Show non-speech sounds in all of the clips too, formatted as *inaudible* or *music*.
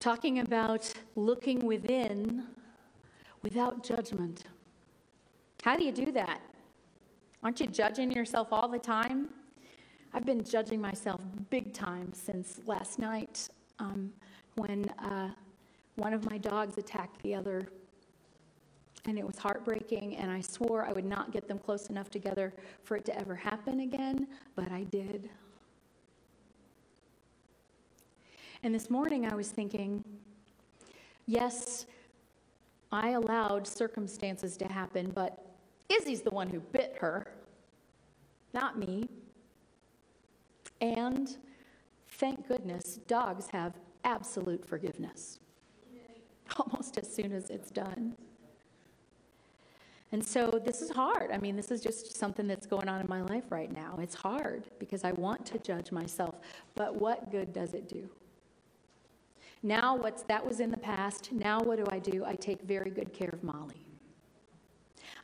talking about looking within without judgment. How do you do that? Aren't you judging yourself all the time? I've been judging myself big time since last night um, when uh, one of my dogs attacked the other. And it was heartbreaking, and I swore I would not get them close enough together for it to ever happen again, but I did. And this morning I was thinking, yes, I allowed circumstances to happen, but Izzy's the one who bit her, not me. And thank goodness, dogs have absolute forgiveness *laughs* almost as soon as it's done. And so this is hard. I mean, this is just something that's going on in my life right now. It's hard because I want to judge myself, but what good does it do? Now, what's that was in the past. Now, what do I do? I take very good care of Molly.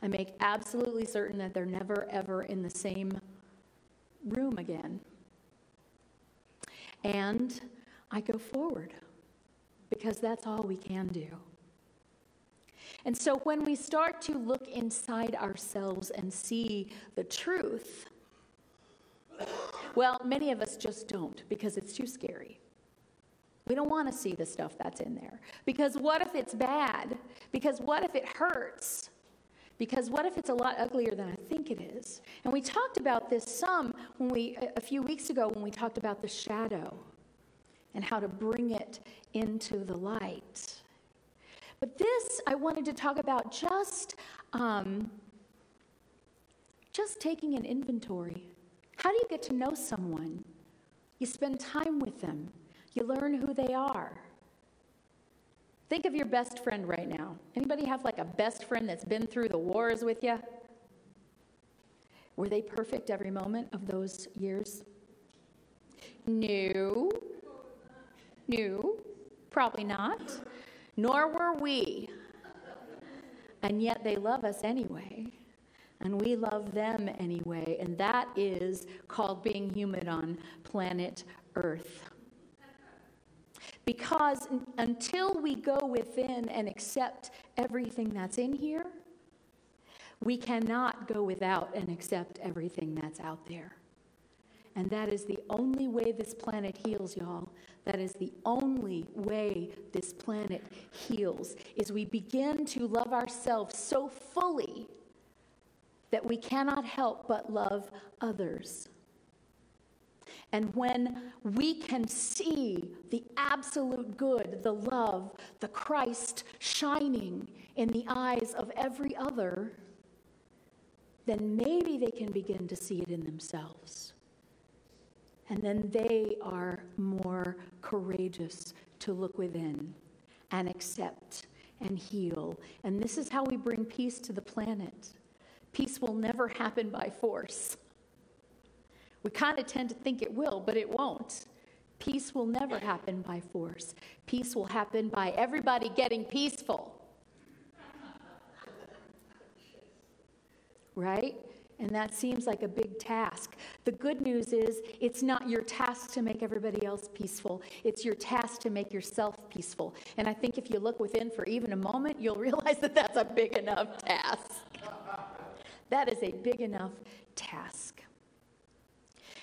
I make absolutely certain that they're never, ever in the same room again. And I go forward because that's all we can do. And so when we start to look inside ourselves and see the truth, well, many of us just don't because it's too scary. We don't want to see the stuff that's in there. Because what if it's bad? Because what if it hurts? Because what if it's a lot uglier than I think it is? And we talked about this some when we a few weeks ago when we talked about the shadow and how to bring it into the light. But this I wanted to talk about just um, just taking an inventory. How do you get to know someone? You spend time with them. You learn who they are. Think of your best friend right now. Anybody have like a best friend that's been through the wars with you? Were they perfect every moment of those years? No. No, probably not. Nor were we. And yet they love us anyway. And we love them anyway. And that is called being human on planet Earth. Because until we go within and accept everything that's in here, we cannot go without and accept everything that's out there. And that is the only way this planet heals, y'all. That is the only way this planet heals is we begin to love ourselves so fully that we cannot help but love others. And when we can see the absolute good, the love, the Christ shining in the eyes of every other, then maybe they can begin to see it in themselves. And then they are more courageous to look within and accept and heal. And this is how we bring peace to the planet. Peace will never happen by force. We kind of tend to think it will, but it won't. Peace will never happen by force. Peace will happen by everybody getting peaceful. Right? And that seems like a big task. The good news is it's not your task to make everybody else peaceful, it's your task to make yourself peaceful. And I think if you look within for even a moment, you'll *laughs* realize that that's a big enough task. that is a big enough task.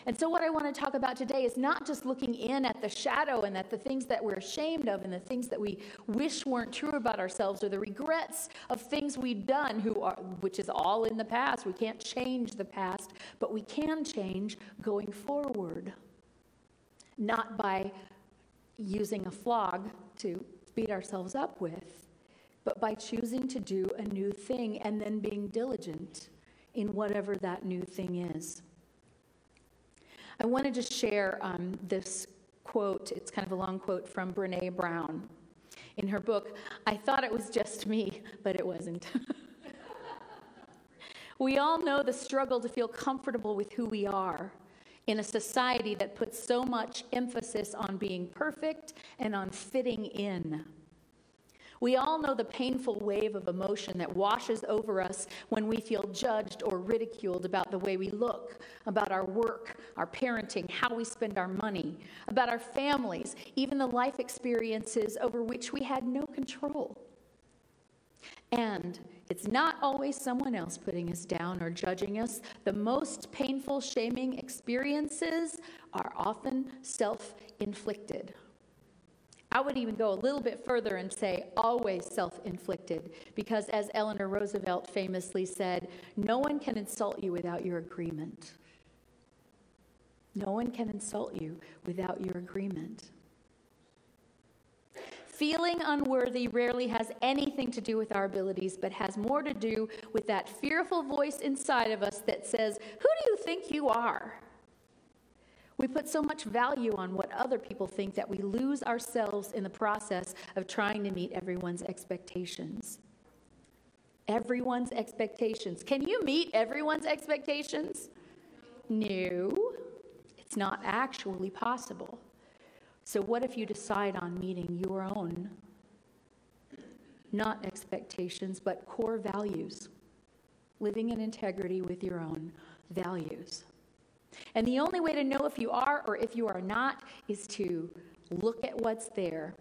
And so, what I want to talk about today is not just looking in at the shadow and at the things that we're ashamed of and the things that we wish weren't true about ourselves or the regrets of things we've done, who are, which is all in the past. We can't change the past, but we can change going forward. Not by using a flog to beat ourselves up with, but by choosing to do a new thing and then being diligent in whatever that new thing is. I wanted to share um, this quote. It's kind of a long quote from Brene Brown in her book. I thought it was just me, but it wasn't. *laughs* we all know the struggle to feel comfortable with who we are in a society that puts so much emphasis on being perfect and on fitting in. We all know the painful wave of emotion that washes over us when we feel judged or ridiculed about the way we look, about our work, our parenting, how we spend our money, about our families, even the life experiences over which we had no control. And it's not always someone else putting us down or judging us. The most painful, shaming experiences are often self inflicted. I would even go a little bit further and say always self inflicted, because as Eleanor Roosevelt famously said, no one can insult you without your agreement. No one can insult you without your agreement. Feeling unworthy rarely has anything to do with our abilities, but has more to do with that fearful voice inside of us that says, Who do you think you are? We put so much value on what other people think that we lose ourselves in the process of trying to meet everyone's expectations. Everyone's expectations. Can you meet everyone's expectations? No, it's not actually possible. So, what if you decide on meeting your own, not expectations, but core values? Living in integrity with your own values. And the only way to know if you are or if you are not is to look at what's there.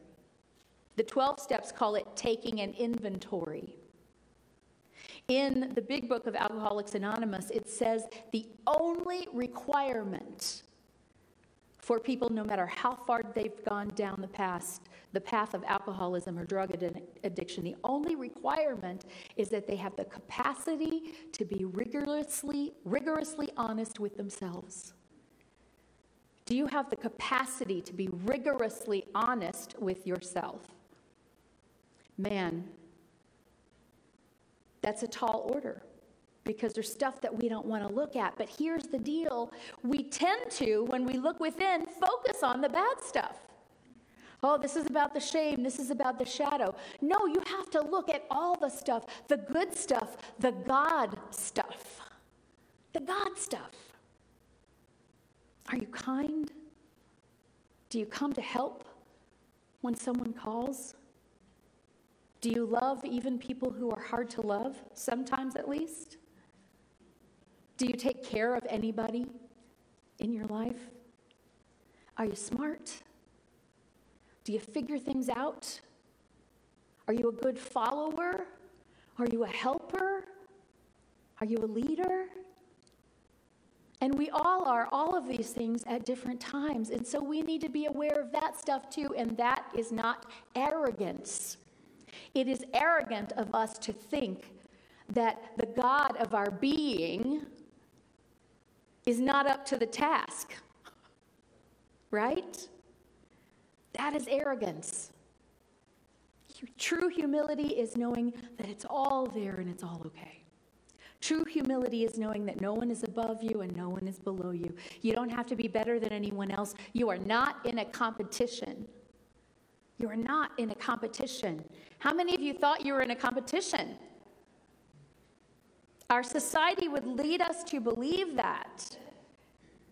The 12 steps call it taking an inventory. In the big book of Alcoholics Anonymous, it says the only requirement for people, no matter how far they've gone down the past, the path of alcoholism or drug addiction, the only requirement is that they have the capacity to be rigorously, rigorously honest with themselves. Do you have the capacity to be rigorously honest with yourself? Man, that's a tall order because there's stuff that we don't want to look at. But here's the deal we tend to, when we look within, focus on the bad stuff. Oh, this is about the shame. This is about the shadow. No, you have to look at all the stuff the good stuff, the God stuff. The God stuff. Are you kind? Do you come to help when someone calls? Do you love even people who are hard to love, sometimes at least? Do you take care of anybody in your life? Are you smart? Do you figure things out? Are you a good follower? Are you a helper? Are you a leader? And we all are, all of these things at different times. And so we need to be aware of that stuff too. And that is not arrogance. It is arrogant of us to think that the God of our being is not up to the task. Right? That is arrogance. True humility is knowing that it's all there and it's all okay. True humility is knowing that no one is above you and no one is below you. You don't have to be better than anyone else. You are not in a competition. You are not in a competition. How many of you thought you were in a competition? Our society would lead us to believe that.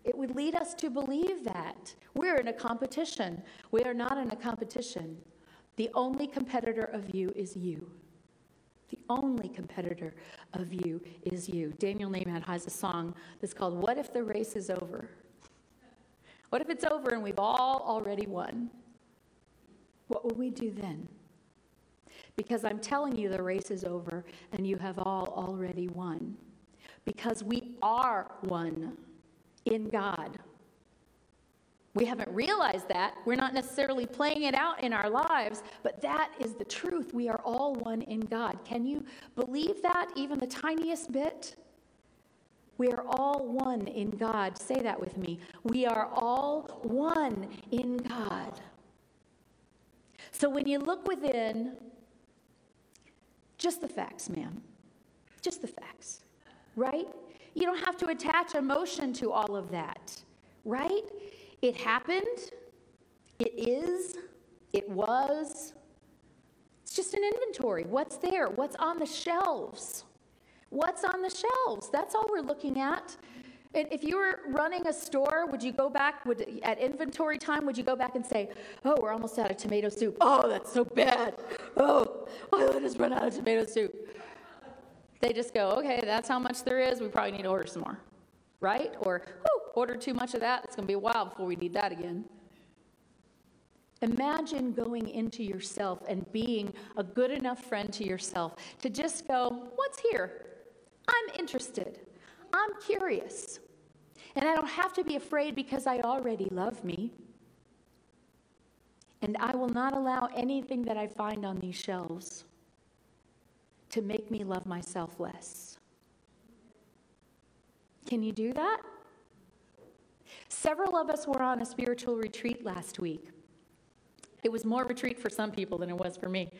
It would lead us to believe that. We're in a competition. We are not in a competition. The only competitor of you is you. The only competitor of you is you. Daniel Naiman has a song that's called What If the Race is Over? What if it's over and we've all already won? What will we do then? Because I'm telling you, the race is over and you have all already won. Because we are one in God. We haven't realized that. We're not necessarily playing it out in our lives, but that is the truth. We are all one in God. Can you believe that, even the tiniest bit? We are all one in God. Say that with me. We are all one in God. So when you look within, just the facts, ma'am. Just the facts, right? You don't have to attach emotion to all of that, right? It happened, it is, it was. It's just an inventory. What's there? What's on the shelves? What's on the shelves? That's all we're looking at. If you were running a store, would you go back would, at inventory time? Would you go back and say, "Oh, we're almost out of tomato soup. Oh, that's so bad. Oh, I just run out of tomato soup." They just go, "Okay, that's how much there is. We probably need to order some more." Right? Or, "Oh, order too much of that. It's going to be a while before we need that again." Imagine going into yourself and being a good enough friend to yourself to just go, What's here? I'm interested. I'm curious. And I don't have to be afraid because I already love me. And I will not allow anything that I find on these shelves to make me love myself less. Can you do that? Several of us were on a spiritual retreat last week. It was more retreat for some people than it was for me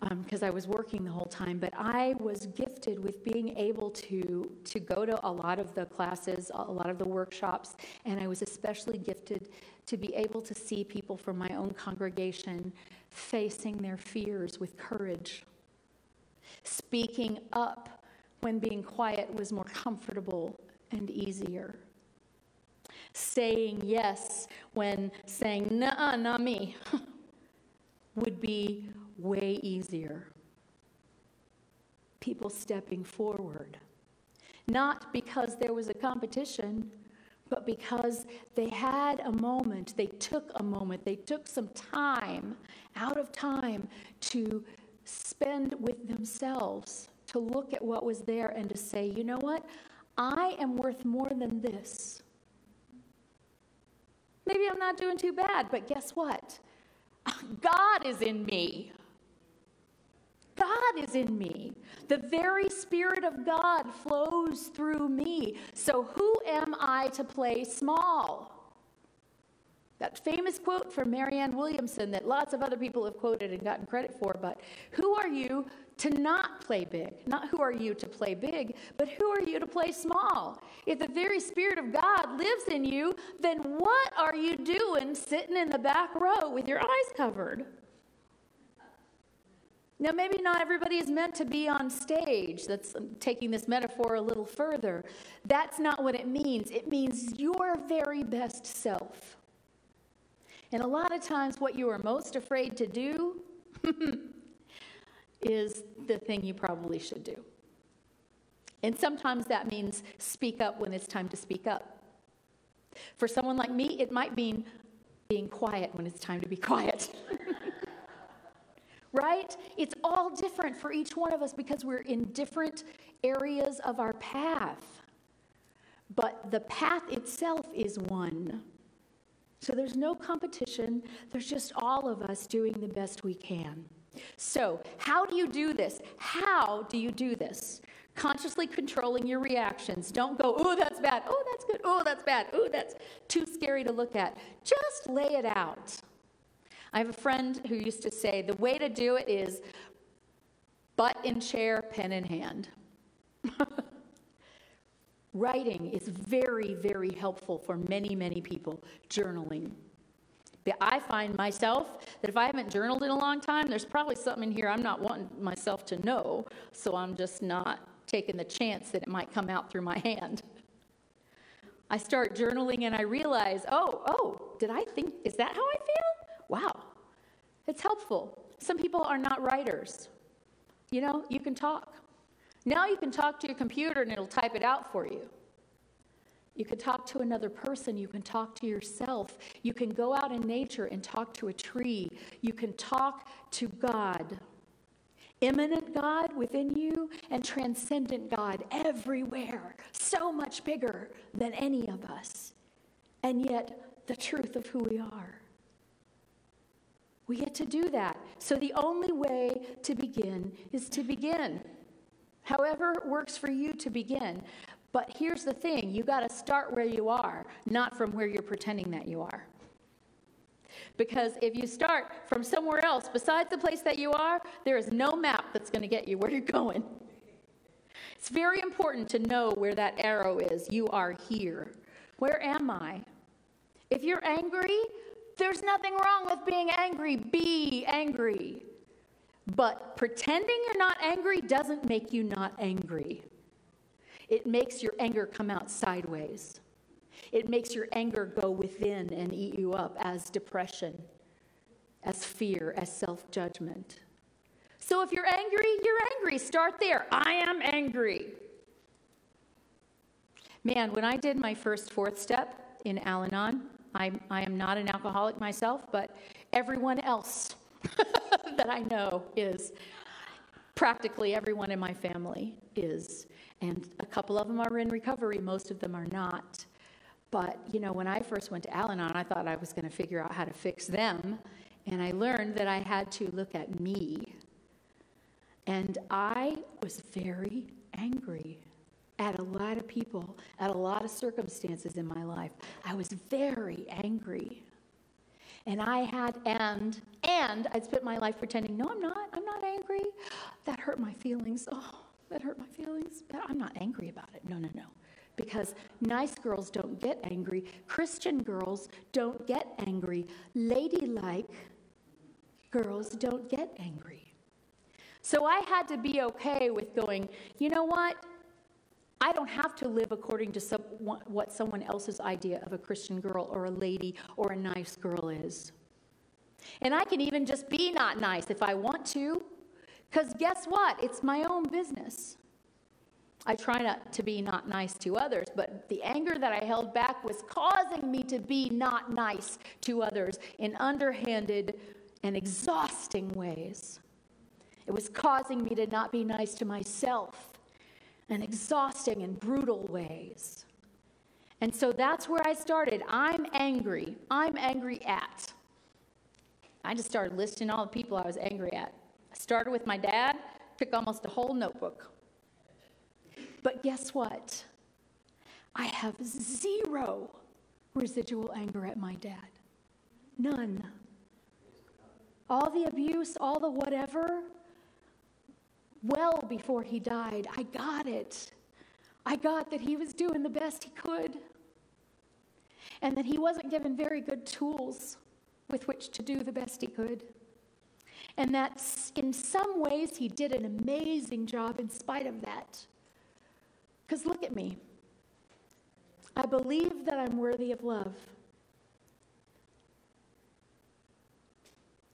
because um, I was working the whole time. But I was gifted with being able to, to go to a lot of the classes, a lot of the workshops, and I was especially gifted to be able to see people from my own congregation facing their fears with courage, speaking up when being quiet was more comfortable and easier. Saying yes when saying, nah, not me, *laughs* would be way easier. People stepping forward. Not because there was a competition, but because they had a moment, they took a moment, they took some time out of time to spend with themselves, to look at what was there and to say, you know what? I am worth more than this. Maybe I'm not doing too bad, but guess what? *laughs* God is in me. God is in me. The very Spirit of God flows through me. So who am I to play small? That famous quote from Marianne Williamson that lots of other people have quoted and gotten credit for, but who are you to not play big? Not who are you to play big, but who are you to play small? If the very Spirit of God lives in you, then what are you doing sitting in the back row with your eyes covered? Now, maybe not everybody is meant to be on stage. That's taking this metaphor a little further. That's not what it means. It means your very best self. And a lot of times, what you are most afraid to do *laughs* is the thing you probably should do. And sometimes that means speak up when it's time to speak up. For someone like me, it might mean being quiet when it's time to be *laughs* quiet. Right? It's all different for each one of us because we're in different areas of our path. But the path itself is one. So there's no competition, there's just all of us doing the best we can. So, how do you do this? How do you do this? Consciously controlling your reactions. Don't go, oh, that's bad. Oh, that's good. Oh, that's bad. Oh, that's too scary to look at. Just lay it out. I have a friend who used to say the way to do it is butt in chair, pen in hand. *laughs* Writing is very, very helpful for many, many people. Journaling. I find myself that if I haven't journaled in a long time, there's probably something in here I'm not wanting myself to know, so I'm just not taking the chance that it might come out through my *laughs* hand. I start journaling and I realize, oh, oh, did I think, is that how I feel? Wow, it's helpful. Some people are not writers. You know, you can talk. Now you can talk to your computer and it'll type it out for you. You can talk to another person. You can talk to yourself. You can go out in nature and talk to a tree. You can talk to God. Immanent God within you and transcendent God everywhere, so much bigger than any of us, and yet the truth of who we are. We get to do that. So the only way to begin is to begin. However, works for you to begin. But here's the thing you got to start where you are, not from where you're pretending that you are. Because if you start from somewhere else besides the place that you are, there is no map that's going to get you where you're going. It's very important to know where that arrow is. You are here. Where am I? If you're angry, there's nothing wrong with being angry. Be angry. But pretending you're not angry doesn't make you not angry. It makes your anger come out sideways. It makes your anger go within and eat you up as depression, as fear, as self judgment. So if you're angry, you're angry. Start there. I am angry. Man, when I did my first fourth step in Al Anon, I, I am not an alcoholic myself, but everyone else *laughs* that I know is. Practically everyone in my family is. And a couple of them are in recovery, most of them are not. But, you know, when I first went to Al Anon, I thought I was going to figure out how to fix them. And I learned that I had to look at me. And I was very angry at a lot of people, at a lot of circumstances in my life. I was very angry. And I had, and, and I'd spent my life pretending, no, I'm not, I'm not angry. That hurt my feelings. Oh, that hurt my feelings. But I'm not angry about it. No, no, no. Because nice girls don't get angry. Christian girls don't get angry. Ladylike girls don't get angry. So I had to be okay with going, you know what? I don't have to live according to some, what someone else's idea of a Christian girl or a lady or a nice girl is. And I can even just be not nice if I want to, because guess what? It's my own business. I try not to be not nice to others, but the anger that I held back was causing me to be not nice to others in underhanded and exhausting ways. It was causing me to not be nice to myself and exhausting and brutal ways. And so that's where I started. I'm angry. I'm angry at. I just started listing all the people I was angry at. I started with my dad, took almost a whole notebook. But guess what? I have zero residual anger at my dad. None. All the abuse, all the whatever, well before he died. I got it. I got that he was doing the best he could and that he wasn't given very good tools with which to do the best he could. And that in some ways he did an amazing job in spite of that. Because look at me. I believe that I'm worthy of love.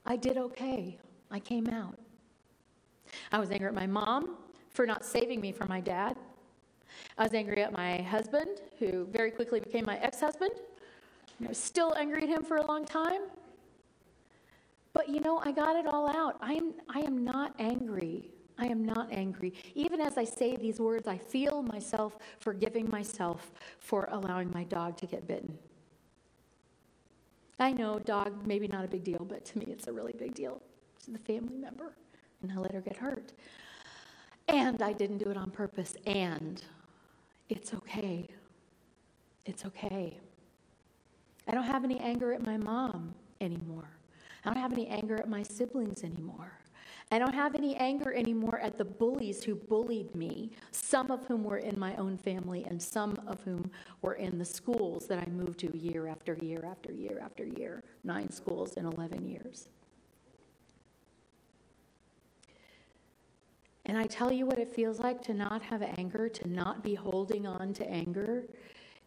I did okay. I came out. I was angry at my mom for not saving me from my dad. I was angry at my husband, who very quickly became my ex husband. I was still angry at him for a long time. But you know, I got it all out. I am, I am not angry. I am not angry. Even as I say these words, I feel myself forgiving myself for allowing my dog to get bitten. I know, dog, maybe not a big deal, but to me it's a really big deal. It's the family member and I let her get hurt. And I didn't do it on purpose. And it's okay. It's okay. I don't have any anger at my mom anymore. I don't have any anger at my siblings anymore. I don't have any anger anymore at the bullies who bullied me, some of whom were in my own family and some of whom were in the schools that I moved to year after year after year after year, nine schools in 11 years. And I tell you what it feels like to not have anger, to not be holding on to anger.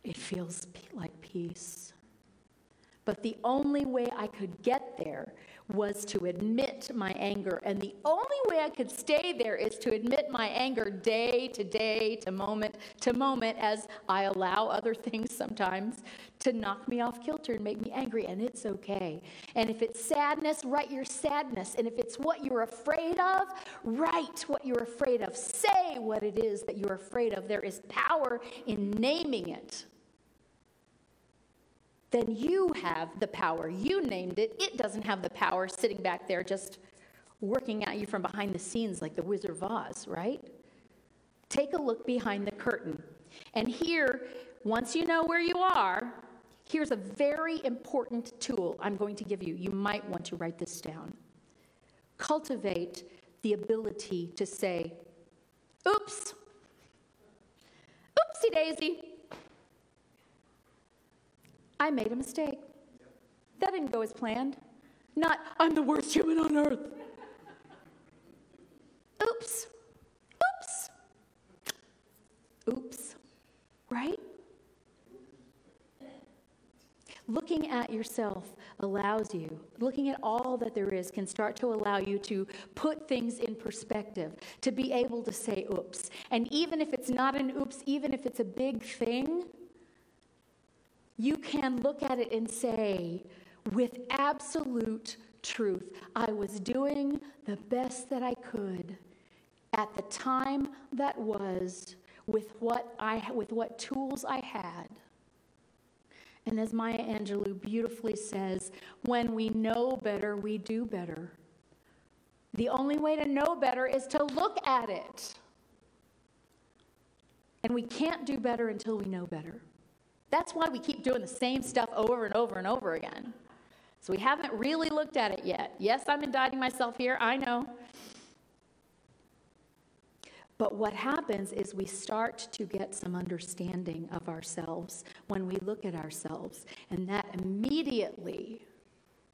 It feels like peace. But the only way I could get there was to admit my anger. And the only way I could stay there is to admit my anger day to day, to moment to moment, as I allow other things sometimes to knock me off kilter and make me angry. And it's okay. And if it's sadness, write your sadness. And if it's what you're afraid of, write what you're afraid of. Say what it is that you're afraid of. There is power in naming it then you have the power. You named it. It doesn't have the power sitting back there just working at you from behind the scenes like the Wizard of Oz, right? Take a look behind the curtain. And here, once you know where you are, here's a very important tool I'm going to give you. You might want to write this down. Cultivate the ability to say, oops, oopsie daisy. I made a mistake. That didn't go as planned. Not, I'm the worst human on earth. Oops. Oops. Oops. Right? Looking at yourself allows you, looking at all that there is, can start to allow you to put things in perspective, to be able to say oops. And even if it's not an oops, even if it's a big thing, you can look at it and say, with absolute truth, I was doing the best that I could at the time that was with what I with what tools I had. And as Maya Angelou beautifully says, when we know better, we do better. The only way to know better is to look at it. And we can't do better until we know better. That's why we keep doing the same stuff over and over and over again. So we haven't really looked at it yet. Yes, I'm indicting myself here, I know. But what happens is we start to get some understanding of ourselves when we look at ourselves, and that immediately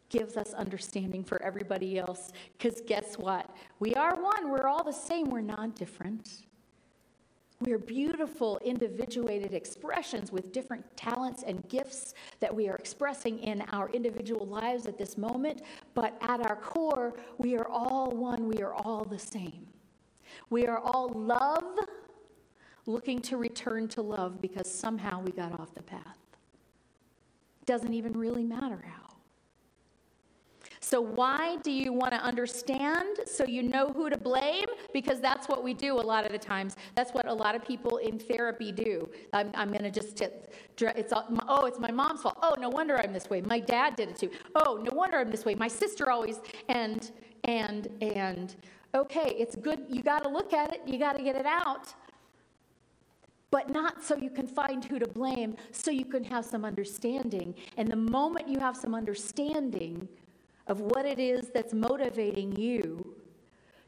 gives us understanding for everybody else. Because guess what? We are one, we're all the same, we're not different. We're beautiful, individuated expressions with different talents and gifts that we are expressing in our individual lives at this moment, but at our core, we are all one, we are all the same. We are all love, looking to return to love because somehow we got off the path. Doesn't even really matter how. So, why do you want to understand so you know who to blame? Because that's what we do a lot of the times. That's what a lot of people in therapy do. I'm, I'm going to just, it's all, oh, it's my mom's fault. Oh, no wonder I'm this way. My dad did it too. Oh, no wonder I'm this way. My sister always, and, and, and, okay, it's good. You got to look at it, you got to get it out. But not so you can find who to blame, so you can have some understanding. And the moment you have some understanding of what it is that's motivating you,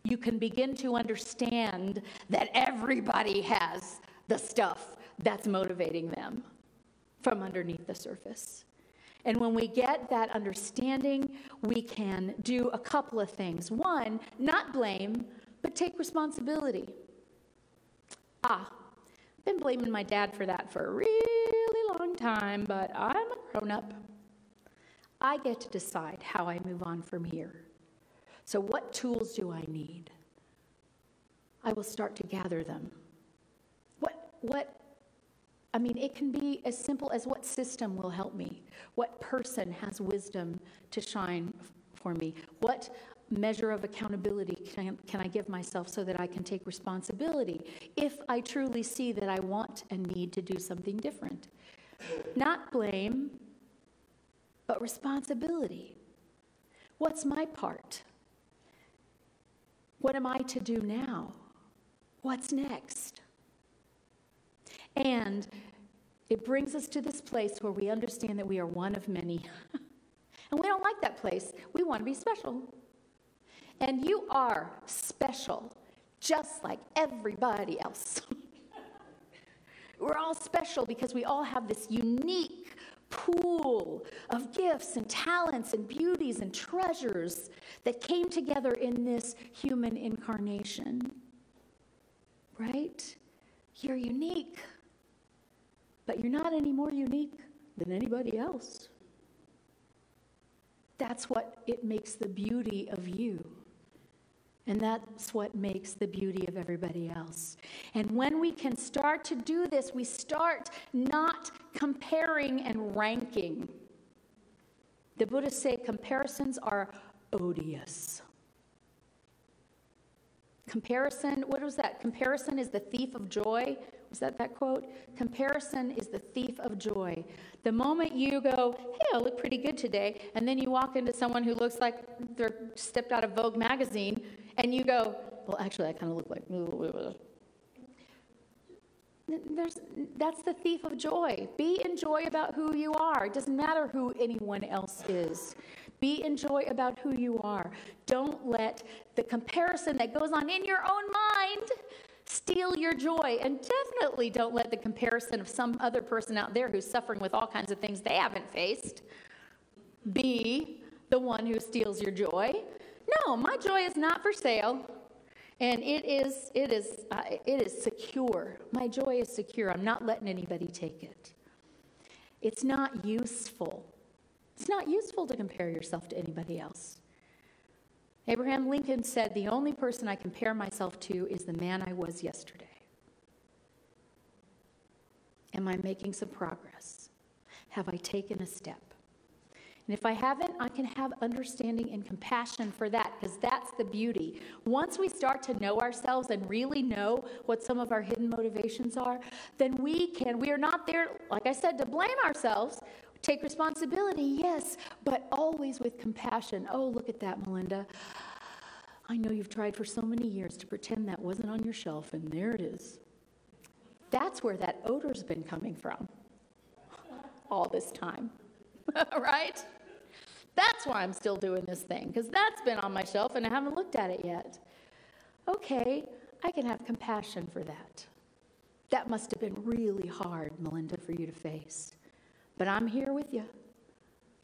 you can begin to understand that everybody has the stuff that's motivating them from underneath the surface. And when we get that understanding, we can do a couple of things. One, not blame, but take responsibility. Ah, I've been blaming my dad for that for a really long time, but I'm a grown up. I get to decide how I move on from here. So, what tools do I need? I will start to gather them. What, what I mean, it can be as simple as what system will help me, what person has wisdom to shine for me, what measure of accountability can can I give myself so that I can take responsibility if I truly see that I want and need to do something different. Not blame, but responsibility. What's my part? What am I to do now? What's next? And it brings us to this place where we understand that we are one of many. *laughs* and we don't like that place. We want to be special. And you are special, just like everybody else. *laughs* We're all special because we all have this unique pool of gifts and talents and beauties and treasures that came together in this human incarnation. Right? You're unique but you're not any more unique than anybody else. That's what it makes the beauty of you. And that's what makes the beauty of everybody else. And when we can start to do this, we start not comparing and ranking. The Buddhists say comparisons are odious. Comparison, what was that? Comparison is the thief of joy. Was that that quote? Comparison is the thief of joy. The moment you go, hey, I look pretty good today, and then you walk into someone who looks like they're stepped out of Vogue magazine, and you go, well, actually, I kind of look like. There's, that's the thief of joy. Be in joy about who you are. It doesn't matter who anyone else is. Be in joy about who you are. Don't let the comparison that goes on in your own mind steal your joy. And definitely don't let the comparison of some other person out there who's suffering with all kinds of things they haven't faced be the one who steals your joy. No, my joy is not for sale. And it is, it is, uh, it is secure. My joy is secure. I'm not letting anybody take it. It's not useful. It's not useful to compare yourself to anybody else. Abraham Lincoln said, The only person I compare myself to is the man I was yesterday. Am I making some progress? Have I taken a step? And if I haven't, I can have understanding and compassion for that because that's the beauty. Once we start to know ourselves and really know what some of our hidden motivations are, then we can, we are not there, like I said, to blame ourselves. Take responsibility, yes, but always with compassion. Oh, look at that, Melinda. I know you've tried for so many years to pretend that wasn't on your shelf, and there it is. That's where that odor's been coming from all this time, *laughs* right? That's why I'm still doing this thing, because that's been on my shelf and I haven't looked at it yet. Okay, I can have compassion for that. That must have been really hard, Melinda, for you to face. But I'm here with you.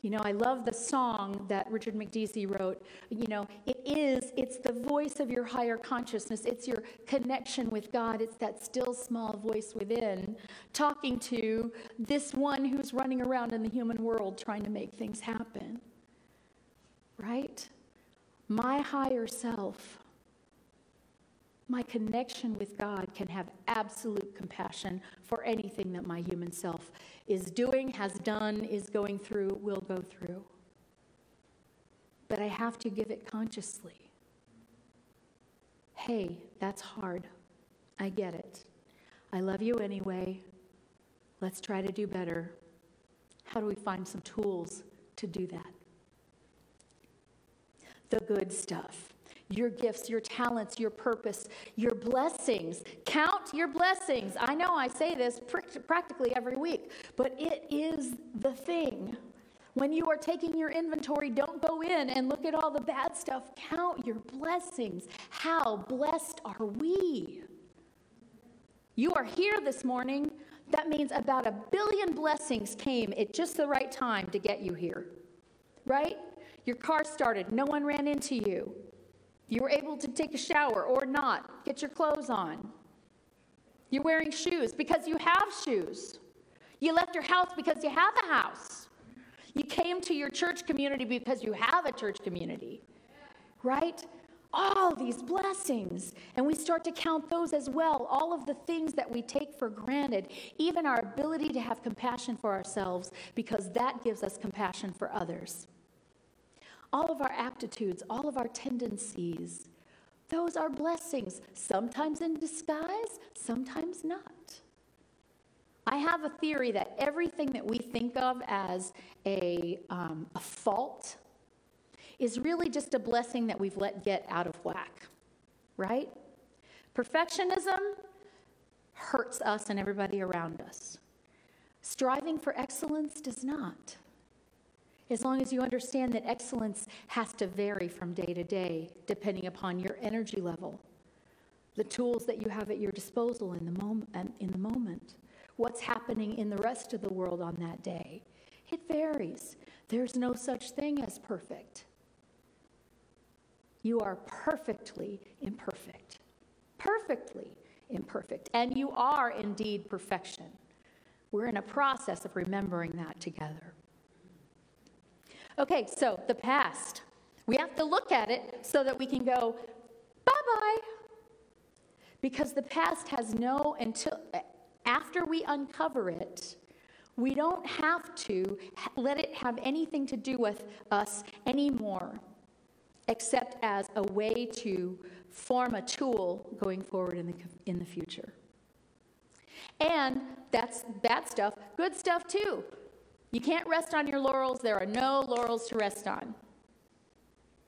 You know, I love the song that Richard McDeesey wrote. You know, it is, it's the voice of your higher consciousness. It's your connection with God. It's that still small voice within talking to this one who's running around in the human world trying to make things happen. Right? My higher self my connection with God can have absolute compassion for anything that my human self is doing, has done, is going through, will go through. But I have to give it consciously. Hey, that's hard. I get it. I love you anyway. Let's try to do better. How do we find some tools to do that? The good stuff your gifts, your talents, your purpose, your blessings. Count your blessings. I know I say this practically every week, but it is the thing. When you are taking your inventory, don't go in and look at all the bad stuff. Count your blessings. How blessed are we? You are here this morning. That means about a billion blessings came at just the right time to get you here, right? Your car started, no one ran into you. You were able to take a shower or not, get your clothes on. You're wearing shoes because you have shoes. You left your house because you have a house. You came to your church community because you have a church community, right? All these blessings. And we start to count those as well. All of the things that we take for granted, even our ability to have compassion for ourselves, because that gives us compassion for others all of our aptitudes, all of our tendencies. Those are blessings, sometimes in disguise, sometimes not. I have a theory that everything that we think of as a, um, a fault is really just a blessing that we've let get out of whack, right? Perfectionism hurts us and everybody around us. Striving for excellence does not as long as you understand that excellence has to vary from day to day, depending upon your energy level, the tools that you have at your disposal in the moment, um, in the moment, what's happening in the rest of the world on that day. It varies. There's no such thing as perfect. You are perfectly imperfect. Perfectly imperfect. And you are indeed perfection. We're in a process of remembering that together. Okay, so the past. We have to look at it so that we can go, bye bye. Because the past has no, until after we uncover it, we don't have to let it have anything to do with us anymore, except as a way to form a tool going forward in the, in the future. And that's bad stuff, good stuff too. You can't rest on your laurels. There are no laurels to rest on.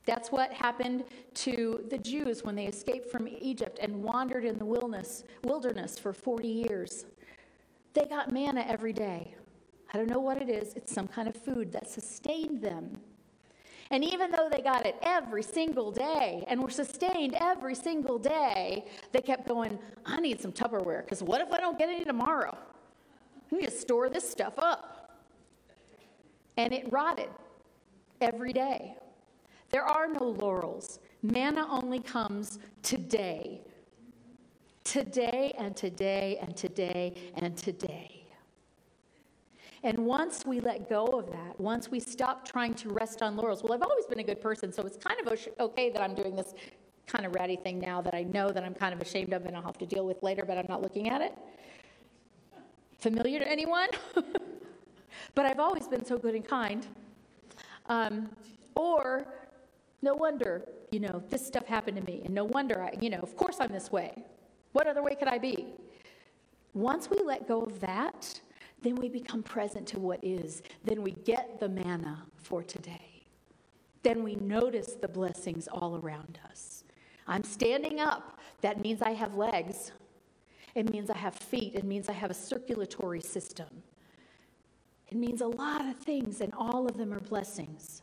That's what happened to the Jews when they escaped from Egypt and wandered in the wilderness, wilderness for 40 years. They got manna every day. I don't know what it is, it's some kind of food that sustained them. And even though they got it every single day and were sustained every single day, they kept going, I need some Tupperware, because what if I don't get any tomorrow? I need to store this stuff up and it rotted every day. There are no laurels. Manna only comes today. Today and today and today and today. And once we let go of that, once we stop trying to rest on laurels, well, I've always been a good person, so it's kind of okay that I'm doing this kind of ratty thing now that I know that I'm kind of ashamed of and I'll have to deal with later, but I'm not looking at it. Familiar to anyone? *laughs* but I've always been so good and kind. Um, or, no wonder, you know, this stuff happened to me, and no wonder I, you know, of course I'm this way. What other way could I be? Once we let go of that, then we become present to what is. Then we get the manna for today. Then we notice the blessings all around us. I'm standing up. That means I have legs. It means I have feet. It means I have a circulatory system. It means a lot of things, and all of them are blessings.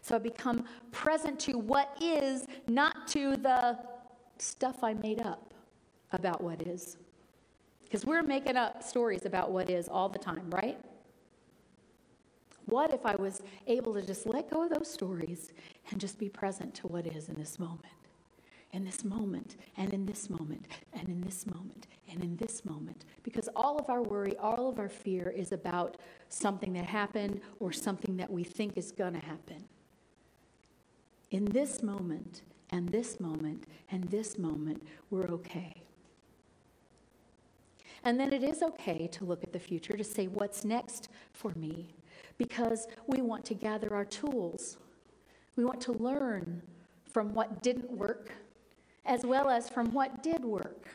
So I become present to what is, not to the stuff I made up about what is. Because we're making up stories about what is all the time, right? What if I was able to just let go of those stories and just be present to what is in this moment? In this moment, and in this moment, and in this moment, and in this moment. Because all of our worry, all of our fear is about something that happened or something that we think is going to happen. In this moment, and this moment, and this moment, we're okay. And then it is okay to look at the future to say, what's next for me? Because we want to gather our tools. We want to learn from what didn't work as well as from what did work.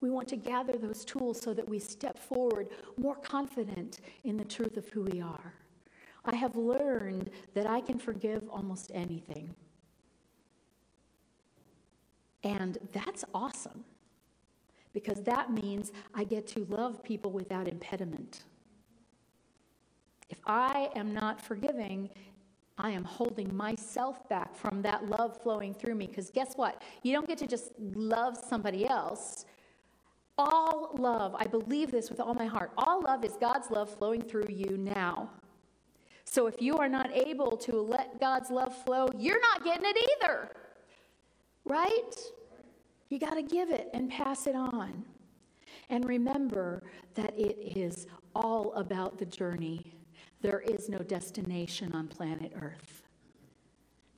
We want to gather those tools so that we step forward more confident in the truth of who we are. I have learned that I can forgive almost anything. And that's awesome because that means I get to love people without impediment. If I am not forgiving, I am holding myself back from that love flowing through me. Because guess what? You don't get to just love somebody else. All love, I believe this with all my heart, all love is God's love flowing through you now. So if you are not able to let God's love flow, you're not getting it either. Right? You got to give it and pass it on. And remember that it is all about the journey. There is no destination on planet Earth.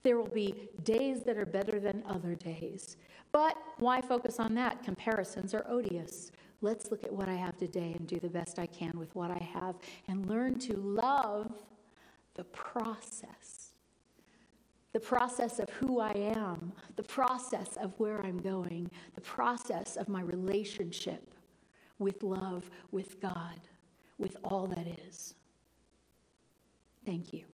There will be days that are better than other days. But why focus on that? Comparisons are odious. Let's look at what I have today and do the best I can with what I have and learn to love the process the process of who I am, the process of where I'm going, the process of my relationship with love, with God, with all that is. Thank you.